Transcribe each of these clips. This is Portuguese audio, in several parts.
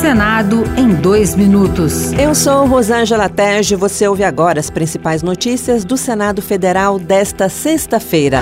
Senado em dois minutos. Eu sou Rosângela Tege. Você ouve agora as principais notícias do Senado Federal desta sexta-feira.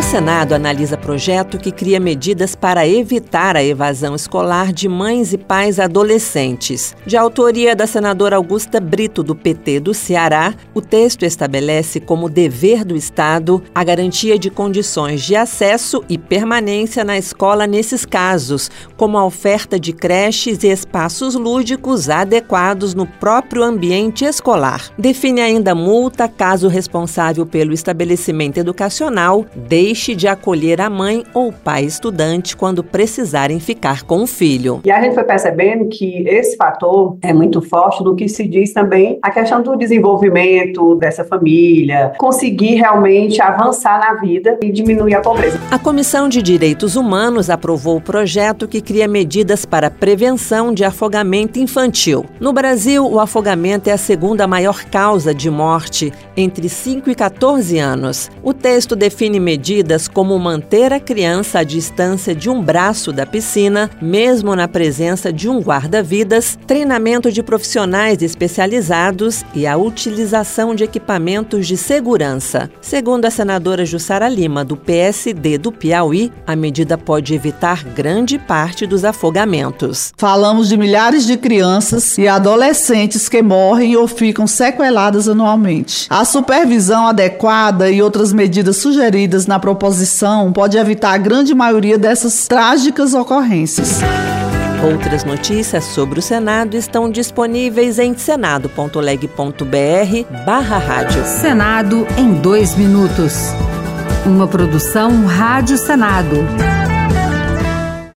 O Senado analisa projeto que cria medidas para evitar a evasão escolar de mães e pais adolescentes. De autoria da senadora Augusta Brito, do PT do Ceará, o texto estabelece como dever do Estado a garantia de condições de acesso e permanência na escola nesses casos, como a oferta de creches e espaços lúdicos adequados no próprio ambiente escolar. Define ainda multa caso responsável pelo estabelecimento educacional deixe deixe de acolher a mãe ou pai estudante quando precisarem ficar com o filho. E a gente foi percebendo que esse fator é muito forte do que se diz também a questão do desenvolvimento dessa família, conseguir realmente avançar na vida e diminuir a pobreza. A Comissão de Direitos Humanos aprovou o projeto que cria medidas para prevenção de afogamento infantil. No Brasil, o afogamento é a segunda maior causa de morte entre 5 e 14 anos. O texto define medidas medidas como manter a criança à distância de um braço da piscina, mesmo na presença de um guarda-vidas, treinamento de profissionais especializados e a utilização de equipamentos de segurança. Segundo a senadora Jussara Lima, do PSD do Piauí, a medida pode evitar grande parte dos afogamentos. Falamos de milhares de crianças e adolescentes que morrem ou ficam sequeladas anualmente. A supervisão adequada e outras medidas sugeridas na proposição pode evitar a grande maioria dessas trágicas ocorrências. Outras notícias sobre o Senado estão disponíveis em senado.leg.br barra rádio. Senado em dois minutos. Uma produção Rádio Senado.